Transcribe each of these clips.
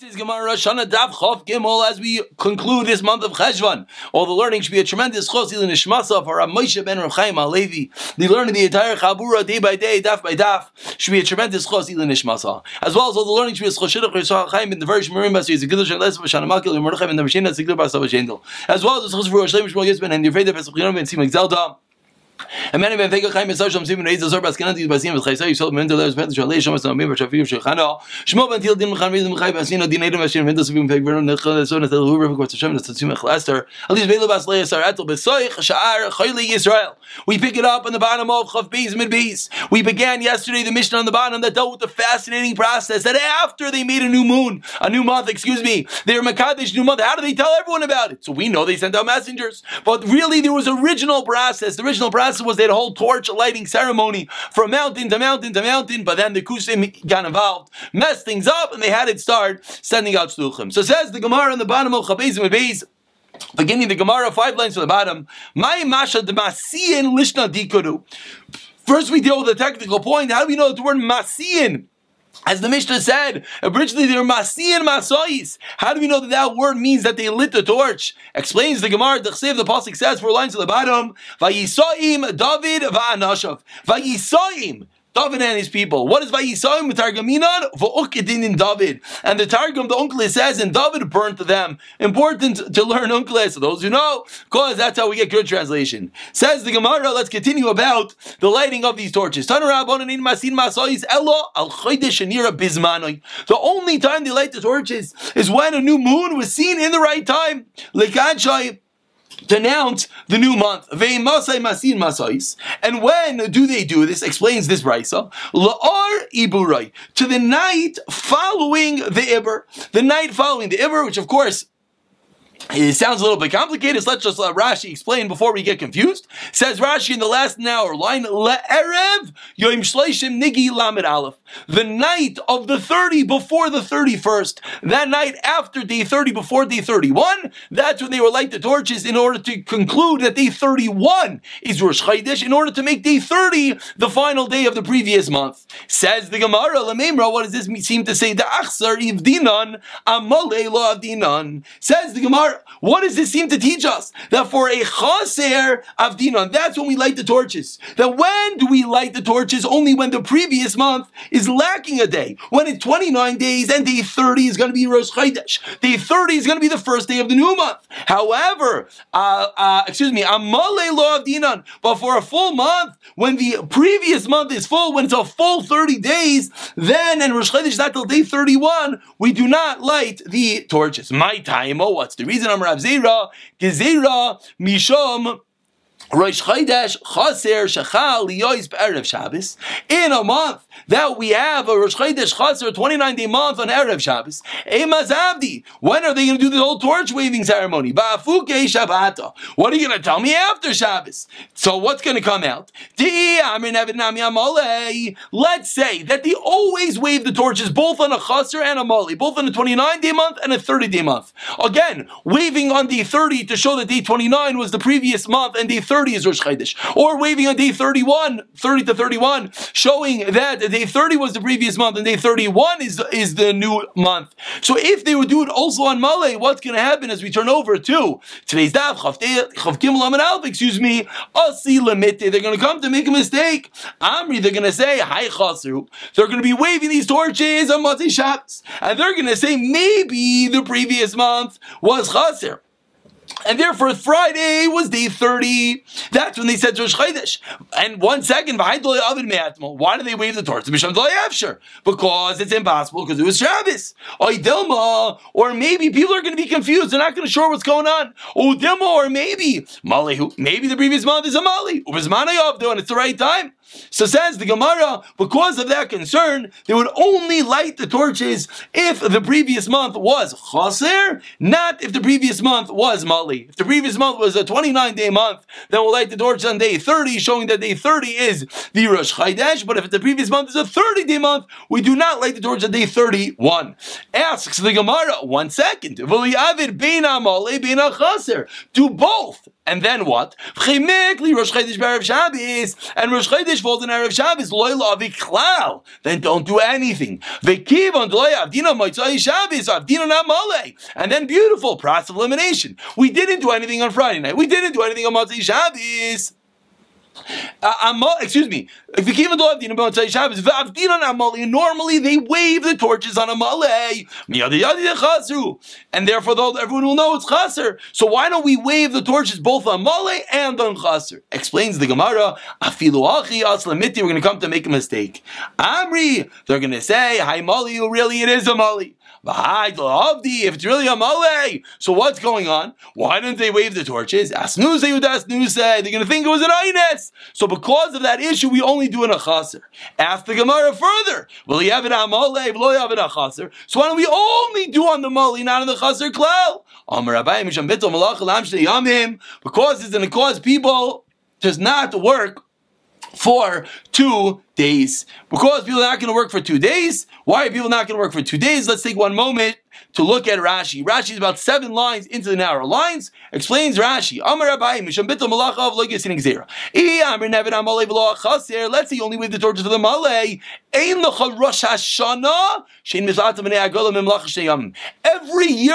This is Gemara Shana Daf Chof Gimel as we conclude this month of Cheshvan. All the learning should be a tremendous chosil in Ishmasa for Rav Moshe ben Rav Chaim Alevi. The learning the entire Chabura day by day, daf by daf, should be a tremendous chosil in Ishmasa. As well as all the learning should be a choshidach Rav Chaim in the version Merim Basri a Giddush and Makil and Mordechai and the Mashina Sigdur Basav Shendel. As well as the chos for Rosh Hashem Shmuel Yisben and the Yefeda Pesach Chinom and Simak Zelda. And khayli Yisrael we pick it up on the bottom of chav beis mid we began yesterday the Mishnah on the bottom that dealt with the fascinating process that after they made a new moon a new month excuse me they were new month how do they tell everyone about it so we know they sent out messengers but really there was original process the original process was that whole torch lighting ceremony from mountain to mountain to mountain, but then the Kusim got involved, messed things up, and they had it start sending out shluchim. So says the Gemara on the bottom of Chabezim Beis, beginning the Gemara, five lines from the bottom, My Masha Demasiyin Lishna Dikuru. First, we deal with the technical point. How do we know that the word Masiyin as the Mishnah said, originally they were Masiyan Masois. How do we know that that word means that they lit the torch? Explains the Gemara, the Chsev, the Pasuk says, four lines at the bottom, Vayisoim David Va'anashav. Vayisoim. David and his people. What is Vayisayim Targaminan? V'ukidin in David. And the Targum, the uncle says, and David burnt them. Important to learn uncle, so those who know, because that's how we get good translation. Says the Gemara, let's continue about the lighting of these torches. The only time they light the torches is when a new moon was seen in the right time denounce the new month. And when do they do this? Explains this brisa. La'ar to the night following the iber, the night following the iber, which of course it sounds a little bit complicated, so let's just let Rashi explain before we get confused. Says Rashi in the last hour line, Le'erev Yom Shleishim Nigi Lamed Aleph. The night of the 30 before the 31st, that night after day 30 before day 31, that's when they were light the torches in order to conclude that day 31 is Rosh Chodesh, in order to make day 30 the final day of the previous month. Says the Gemara, Lamemra, what does this seem to say? The Achsar Ivdinan, Amale Lo Avdinan. Says the Gemara, what does this seem to teach us? That for a chaser avdinon, that's when we light the torches. That when do we light the torches? Only when the previous month is lacking a day. When it's 29 days and day 30 is going to be Rosh Chodesh. Day 30 is going to be the first day of the new month. However, uh, uh, excuse me, amale lo avdinon. But for a full month, when the previous month is full, when it's a full 30 days, then and Rosh Chodesh is not till day 31, we do not light the torches. My time, oh, what's the reason? Reason I'm Rav Zera, Gezera, Mishom, Rosh Chodesh Chaser Shachal Liyois Erev Shabbos. In a month that we have a Rosh Chodesh Chaser 29 day month on Erev Shabbos. Emazavdi. When are they going to do the whole torch waving ceremony? Ba'afuke Shabbata. What are you going to tell me after Shabbos? So what's going to come out? Let's say that they always wave the torches both on a Chaser and a Mali, both on a 29 day month and a 30 day month. Again, waving on day 30 to show that day 29 was the previous month and day 30 30 is Rosh Chodesh. Or waving on day 31, 30 to 31, showing that day 30 was the previous month and day 31 is, is the new month. So if they would do it also on Malay, what's going to happen as we turn over to today's daf, Chav Gimel Amid Alf, excuse me, Asi Lamite, they're going to come to make a mistake. Amri, they're going to say, Hi Chasu. They're going to be waving these torches on Motzei Shabbos. And they're going to say, maybe the previous month was Chaser. And therefore, Friday was day 30. That's when they said Rosh Chodesh. And one second, behind the oven, why do they wave the torch? Because it's impossible, because it was Shabbos. Or maybe people are going to be confused. They're not going to sure what's going on. Or maybe, maybe the previous month is a Mali. And it's the right time. So says the Gemara, because of that concern, they would only light the torches if the previous month was chaser, not if the previous month was mali. If the previous month was a 29 day month, then we'll light the torch on day 30, showing that day 30 is the Rosh Chodesh. But if the previous month is a 30 day month, we do not light the torch on day 31. Asks the Gemara, one second, do both And then what? And Rosh Chodesh falls in Erev Shabbos. Then don't do anything. And then beautiful process of elimination. We didn't do anything on Friday night. We didn't do anything on Motzei Shabbos. Uh, excuse me. Normally they wave the torches on a malay, and therefore though everyone will know it's chaser. So why don't we wave the torches both on malay and on chaser? Explains the Gemara. We're going to come to make a mistake. Amri, they're going to say, "Hi mali, really it is a mali." If it's really a male, so what's going on? Why didn't they wave the torches? Asnuse Yudas They're going to think it was an Ines. So because of that issue, we only do an achaser. Ask the Gemara further. Will you have it amale? Will you have it achaser? So why don't we only do on the mali, not on the chaser klal? Because it's going to cause people to not work for two days. Because people are not going to work for two days, why are people not going to work for two days? Let's take one moment to look at Rashi. Rashi is about seven lines into the narrow lines. Explains Rashi. Let's say only with the torches for the Malay. Every year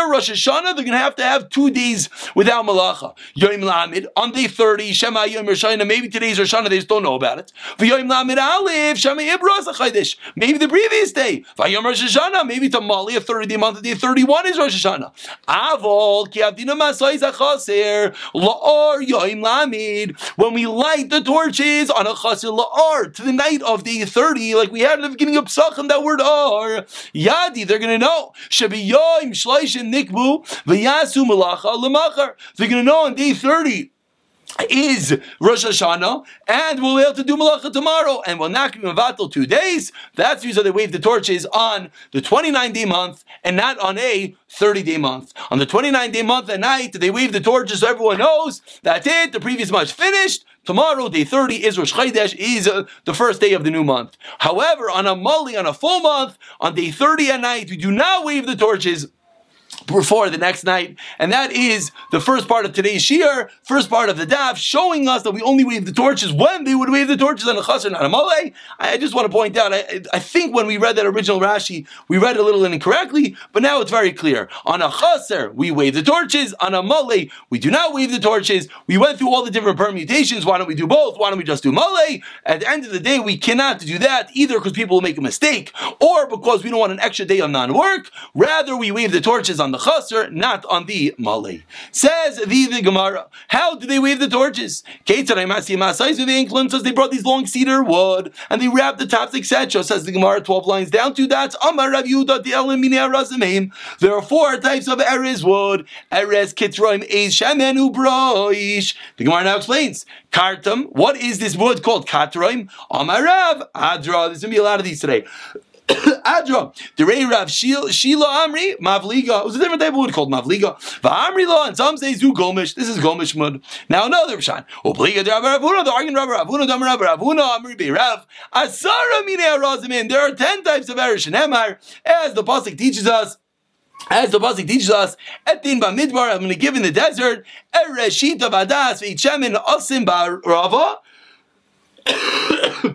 Rosh Hashanah they're going to have to have two days without Malacha. Yom Lamid on day thirty Shema Yom. Maybe today's Rosh Hashanah they just don't know about it. V'Yom Lamid Aleph Shema Ibras. Maybe the previous day. V'Yom Rosh Hashanah. Maybe Tamali a thirty day month. Day 31 is Rosh Hashanah. Avol ki zachaser lamid. When we light the torches on a chaser la'or to the night of day 30, like we had at the beginning of Psachim, that word or, yadi, they're going to know. Shabi yoim shleishim nikbu v'yasu malacha l'machar. They're going to know on day 30 is Rosh Hashanah, and we'll be able to do Malacha tomorrow, and we'll not be Mavatal two days. That's the reason they wave the torches on the 29 day month and not on a 30 day month. On the 29 day month at night, they wave the torches so everyone knows that's it, the previous month finished. Tomorrow, day 30, is Rosh Chodesh, is uh, the first day of the new month. However, on a Mali, on a full month, on day 30 at night, we do not wave the torches before the next night. And that is the first part of today's Shir, first part of the Daf, showing us that we only wave the torches when they would wave the torches on a Chasr, not a Malay. I just want to point out, I, I, think when we read that original Rashi, we read a little incorrectly, but now it's very clear. On a Chasr, we wave the torches. On a Malay, we do not wave the torches. We went through all the different permutations. Why don't we do both? Why don't we just do Malay? At the end of the day, we cannot do that either because people will make a mistake or because we don't want an extra day of non-work. Rather, we wave the torches on the chaser, not on the malay. Says the, the Gemara, how do they wave the torches? The incline says they brought these long cedar wood and they wrapped the tops, etc. Says the Gemara, 12 lines down to that. There are four types of Erez wood. Erez kitroim eis shamen ubroish. The Gemara now explains. Kartam, what is this wood called? Katroim? Amarav, Adra. There's going to be a lot of these today. Adra, Ray Rav Sheila Amri, Mavliga. It was a different type of wood called Mavliga. Va'amri law, and some say Zu Gomish. This is Gomish mud. Now another Rishan. Obliga Rabbi Ravuna, the arguing Rabbi Ravuna, Dam Rabbi Ravuna, Amri Be Rav. Asara Mine Arazimin. There are ten types of Erish and Emar, as the Pasuk teaches us. As the Pasuk teaches us, Etin Bamidbar, I'm going to give in the desert, Ereshita Vadas, Veichemin Osim Barava.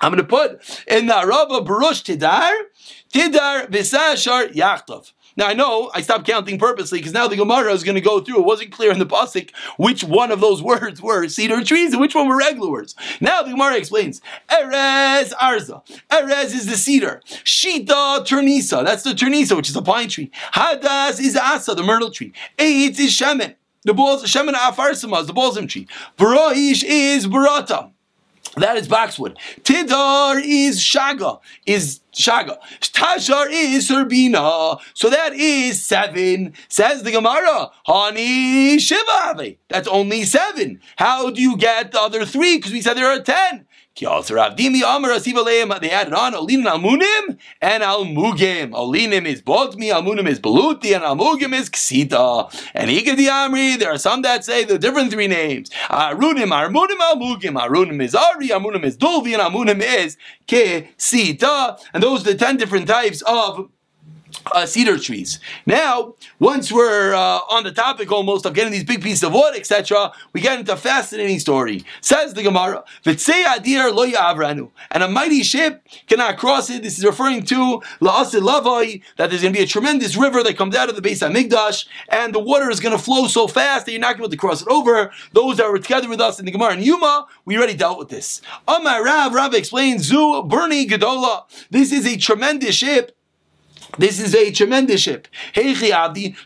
I'm going to put in the Araba Barush Tidar, Tidar Visashar Yachtov. Now I know I stopped counting purposely because now the Gemara is going to go through. It wasn't clear in the pasuk which one of those words were cedar trees and which one were regular words. Now the Gemara explains: Erez Arza. Erez is the cedar. Shita Turnisa. That's the Turnisa, which is a pine tree. Hadas is Asa, the myrtle tree. Eitz is Shemen. The balls Shemen Afarsama is the balsam tree. Baroish is Barata. That is boxwood. Tidar is shaga, is shaga. Tashar is serbina. So that is seven. Says the Gemara, Hani shiva. That's only seven. How do you get the other three? Because we said there are ten. They added on Olin Almunim and Almugim. Olinim is Botmi, Almunim is Beluti, and Almugim is Ksita. And Ikadi Amri, there are some that say the different three names. Arunim, Armunim, Almugim. Arunim is Ari, Amunim is Dulvi, and Amunim is Kesita. And those are the ten different types of uh, cedar trees. Now, once we're uh, on the topic almost of getting these big pieces of wood, etc., we get into a fascinating story. Says the Gemara, adir lo avranu," and a mighty ship cannot cross it. This is referring to that there's going to be a tremendous river that comes out of the base of Migdash, and the water is going to flow so fast that you're not going to be able to cross it over. Those that were together with us in the Gemara and Yuma, we already dealt with this. Amar Rav, Rav explains, Zu Bernie Gedola. This is a tremendous ship this is a tremendous ship.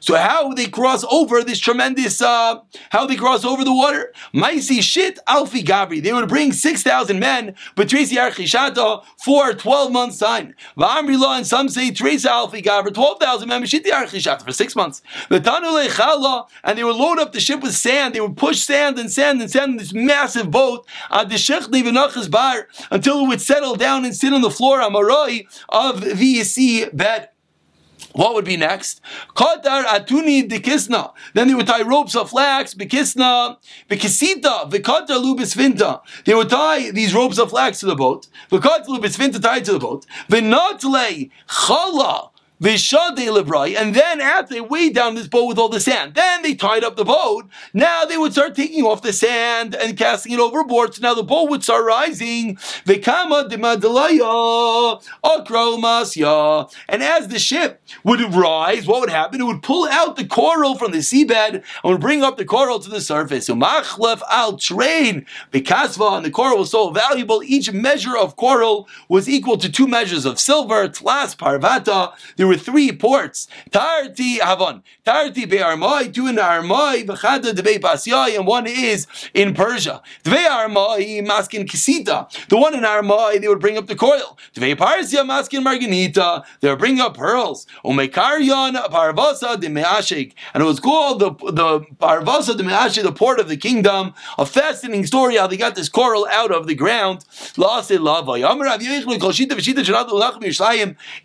So how they cross over this tremendous, uh, how they cross over the water? Maisi shit alfi gabri. They would bring 6,000 men, but Tracy Archishata for 12 months time. Va'amrila, and some say Tracy alfi gabri, 12,000 men, Mishiti Archishata for six months. And they would load up the ship with sand. They would push sand and sand and sand in this massive boat until it would settle down and sit on the floor, Amaroi, of the sea bed. What would be next? Qatar atuni dikisna. Then they would tie ropes of flax, bikisna, bikisita, vikatar lubisvinta. They would tie these ropes of flax to the boat. Vikatar lubisvinta tied to the boat. Vinatle chala and then after they weighed down this boat with all the sand, then they tied up the boat. Now they would start taking off the sand and casting it overboard. So now the boat would start rising. And as the ship would rise, what would happen? It would pull out the coral from the seabed and would bring up the coral to the surface. al train and the coral was so valuable. Each measure of coral was equal to two measures of silver. Tlas parvata. There were three ports. Tarti Havon, Tarti Be'armai, two in Armai, V'chada Debe Pasyai, and one is in Persia. Dve Armai, Maskin Kisita. The one in Armai, they would bring up the coil. Dve Parsia, Maskin Marganita, they would bring up pearls. Umekaryan Parvasa de Meashik. And it was called the, the Parvasa de Meashik, the port of the kingdom. A fascinating story how they got this coral out of the ground.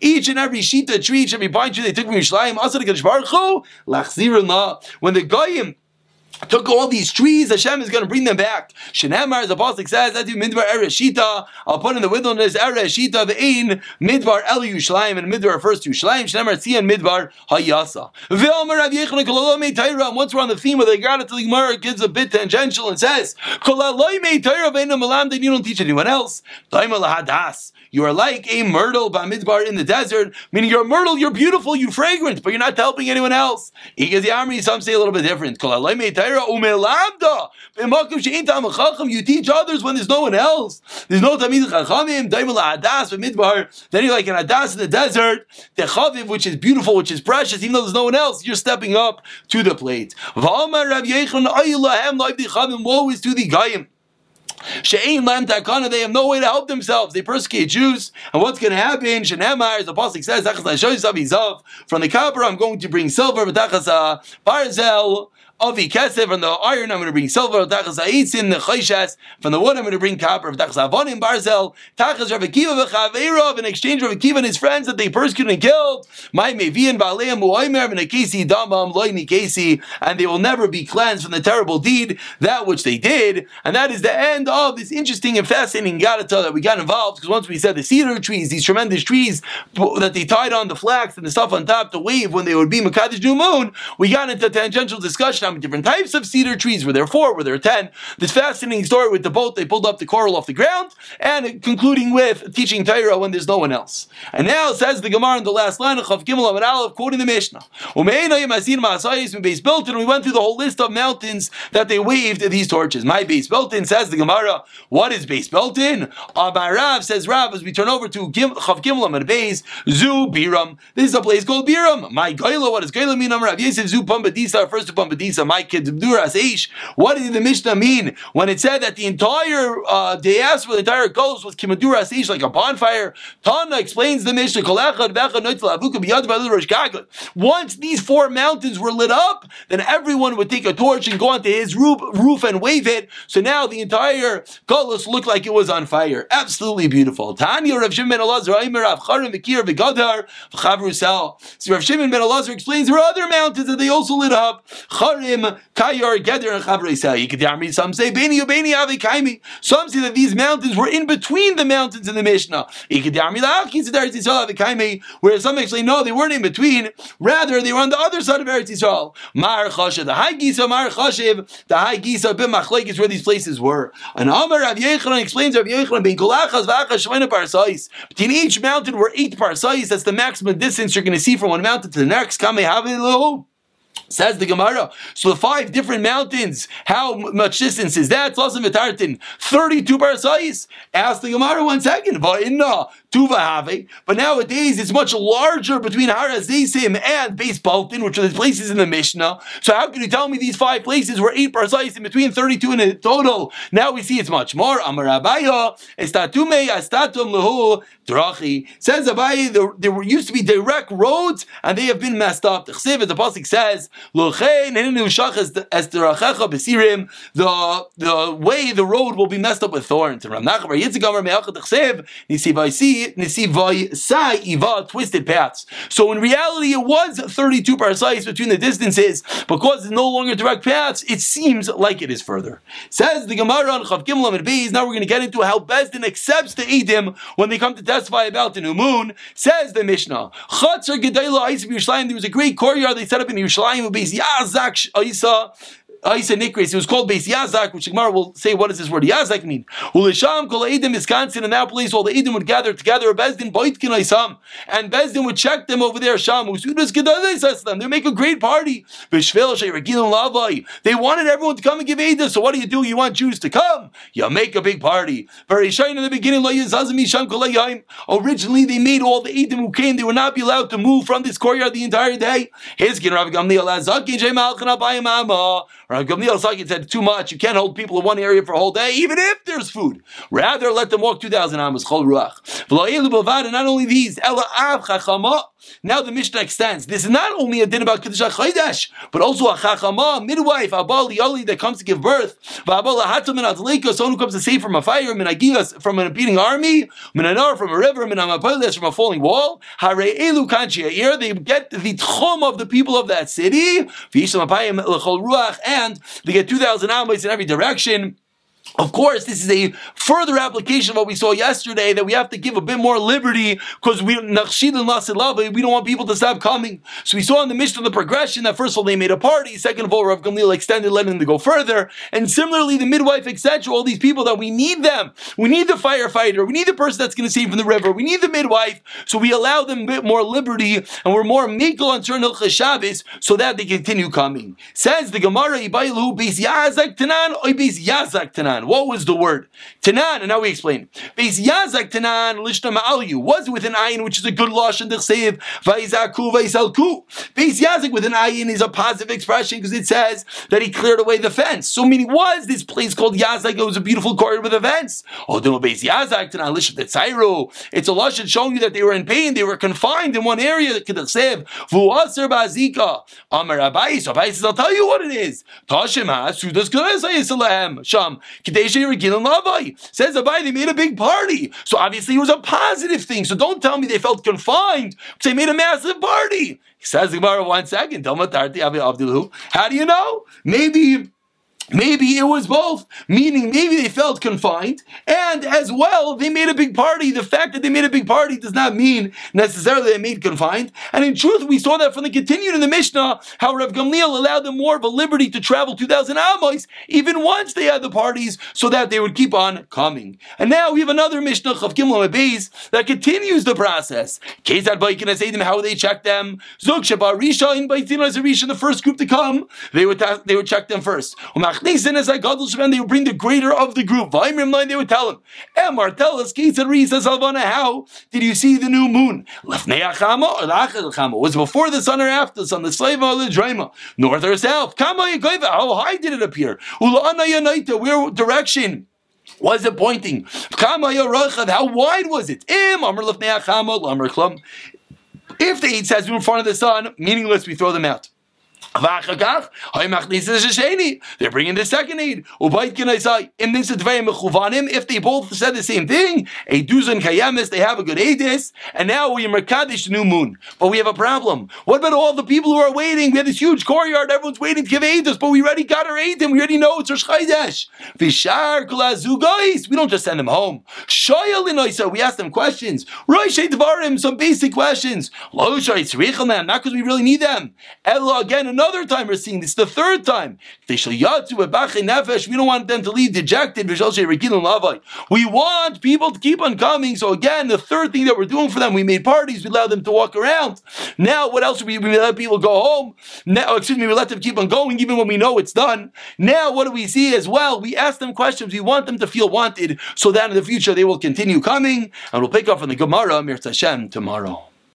Each and every shita tree each every pine tree they took from Yerushalayim, Asa the Baruch Hu. When the Goyim took all these trees, Hashem is going to bring them back. Shenemar, the Pasuk says, do midbar ereshita, I'll put in the wilderness ereshita, the ein midbar el Yushalayim, and midbar refers to Yushalayim, Shenemar tzian midbar hayasa. V'omer Rav Yechon mei once we're on the theme of the it to the Gemara, it gives a bit tangential and says, kolalo mei Torah malam, then you don't teach anyone else. Daima lahadas. You are like a myrtle by midbar in the desert, meaning you're a myrtle, you're beautiful, you're fragrant, but you're not helping anyone else. Some say a little bit different. You teach others when there's no one else. There's no Tamid Chachamim, Midbar. Then you're like an Adas in the desert, the Chaviv, which is beautiful, which is precious, even though there's no one else, you're stepping up to the plate. Woe is to the Gayim. She'ain lam takana, they have no way to help themselves. They persecute Jews, and what's going to happen? Shenemar, the Pasuk says, from the copper I'm going to bring silver, but barzel, Avi Kesef, from the iron I'm going to bring silver, Tachas Aitzin, the Chayshes, from the wood I'm going to bring copper, Tachas Avonim, Barzel, Tachas Rav Akiva, V'chaveirov, in exchange for Akiva and his friends that they persecuted and killed, My Mevian, Baleim, Muaymer, and Akesi, Damam, Loini Kesi, and they will never be cleansed from the terrible deed, that which they did, and that is the end of this interesting and fascinating Gadata that we got involved, because once we said the cedar trees, these tremendous trees that they tied on the flax and the stuff on top to wave when they would be Makadish New Moon, we got into tangential discussion different types of cedar trees. Were there four? Were there ten? This fascinating story with the boat, they pulled up the coral off the ground, and concluding with teaching Torah when there's no one else. And now says the Gemara in the last line of Chav Gimel Amar Aleph, quoting the Mishnah. base built, and we went through the whole list of mountains that they waved these torches. My base built in says the Gemara. What is base built in? Amar Rav says Rav as we turn over to Chav Gimel Amar Beis Zu Biram. This is a place called Biram. My Gaila. What does Gaila mean? Rav Yosef Zu Pumbedisa refers to Ish. What did the Mishnah mean when it said that the entire uh, diaspora, the entire ghost was Kimaduras Ish, like a bonfire? Tana explains the Mishnah. Once these four mountains were lit up, then everyone would take a torch and go onto his roof, roof and wave it. So now the entire Golos looked like it was on fire. Absolutely beautiful. Tanya Rav Shimon ben Elazar, Rav So Rav Shimon ben Elazar explains there are other mountains that they also lit up. Charim Avadim Kayar Geder and. Some say Beni Ubeni Avi Kaimi. Some say that these mountains were in between the mountains in the Mishnah. Whereas some actually no, they weren't in between. Rather, they were on the other side of Eretz Yisrael. Mar the High Gisa Mar the High Gisa Bim Machlek is where these places were. And Amar Rav Yechanan explains Rav Yechanan being Kolachas Vachas Shvena Parsais. Between each mountain were eight parsais. That's the maximum distance you're going to see from one mountain to the next. Kame Havilu. Says the Gemara. So the five different mountains, how much distance is that? 32 parasais. Ask the Gemara one second. But nowadays it's much larger between Har Hazesim and Beis Baltin, which are the places in the Mishnah. So how can you tell me these five places were eight parasais in between 32 in a total? Now we see it's much more. Amar Abaye, Estatume, Estatum Lehu, Drachi. Says Abaye, there, there used to be direct roads and they have been messed up. The Chsiv, the Pasuk says, the, the way the road will be messed up with thorns. Twisted paths. So in reality, it was 32 parasais between the distances. Because it's no longer direct paths, it seems like it is further. Says the Gemara on Chav Gimel and Beis. Now we're going to get into how Bezdin accepts the Edim when they come to testify about the new moon. Says the Mishnah, there was a great courtyard they set up in Yerushalayim Yazak Isa Isa. It was called Beis Yazak, which Gemara will say, what does this word Yazak mean? Ulisham kol Edim Miskansin, in that place all the Edim would gather together, Bezdin Boitkin Isam, and Bezdin would check them over there, Sham, Usudas Gedalei says them. They make a great party. They wanted everyone to come and give Edim, so what do you do? You want Jews to come? You make a big party. In the beginning, Originally, they made all the Edim who came, they would not be allowed to move from this courtyard the entire day. Rav Gamliel Sakin said too much. You can't hold people in one area for a whole day, even if there's food. Rather, let them walk two thousand amos. Chol ruach. And not only these, av chachama. Now the Mishnah extends. This is not only a din about Kiddush HaChodesh, but also a chachama, midwife, abal yali that comes to give birth, v'abal hatam and someone who comes to save from a fire, min from a beating army, min anar from a river, min amapolis from a falling wall. Hare elu kanchi They get the tchum of the people of that city, and they get 2,000 amos in every direction. Of course, this is a further application of what we saw yesterday that we have to give a bit more liberty because we we don't want people to stop coming. So we saw in the Mishnah the progression that first of all they made a party, second of all Rav Gamliel extended letting them to go further, and similarly the midwife, etc. All these people that we need them, we need the firefighter, we need the person that's going to save from the river, we need the midwife. So we allow them a bit more liberty, and we're more mikol on certain Shabbos so that they continue coming. Says the Gemara, Ibailu bis yazak tanan, yazak tanan. What was the word? Tanan, and now we explain. Beis Yazak Tanan, Lishna Ma'alyu, was with an ayin, which is a good lashon d'chsev, Vaizaku, Vaisalku. Yazak with an ayin is a positive expression because it says that he cleared away the fence. So meaning was this place called Yazak, it was a beautiful corridor with a fence. Oh, no, Beis Yazak Tanan, Lishna Tzairu. It's a lashon showing you that they were in pain, they were confined in one area, Kedachsev, Vuaser Bazika. Amar Abayis, Abayis I'll tell you what it is. Tashima, Sudas Knesayis Sham. Says Abai, they made a big party. So obviously it was a positive thing. So don't tell me they felt confined because they made a massive party. He says Gemara one second. How do you know? Maybe Maybe it was both, meaning maybe they felt confined, and as well, they made a big party. The fact that they made a big party does not mean necessarily they made confined. And in truth, we saw that from the continued in the Mishnah, how Rav Gamliel allowed them more of a liberty to travel 2,000 amos, even once they had the parties, so that they would keep on coming. And now we have another Mishnah, Chav Gimel that continues the process. How they check them. Zuk Risha in Baitin the first group to come, they would, ta- they would check them first. They would bring the greater of the group. They would tell him, Emar, tell us, how did you see the new moon? Was before the sun or after the sun? The slave or the drama? North or south? How high did it appear? Where direction? was it pointing? How wide was it? If the eight says in front of the sun, meaningless, we throw them out. They're bringing the second aid. If they both said the same thing, a duzan kayamis, they have a good aidis, and now we merkadish new moon. But we have a problem. What about all the people who are waiting? We had this huge courtyard, everyone's waiting to give aidis, but we already got our aidim, we already know it's Rosh Chodesh. We don't just send them home. We ask them questions. Some basic questions. Not because we really need them. Ella again, another time we're seeing this. The third time. We don't want them to leave dejected. We want people to keep on coming. So again, the third thing that we're doing for them, we made parties, we allowed them to walk around. Now, what else? We, we let people go home. Now, excuse me, we let them keep on going even when we know it's done. Now, what do we see as well? We ask them questions. We want them to feel wanted so that in the future they will continue coming. And we'll pick up from the Gemara, Mir Hashem, tomorrow.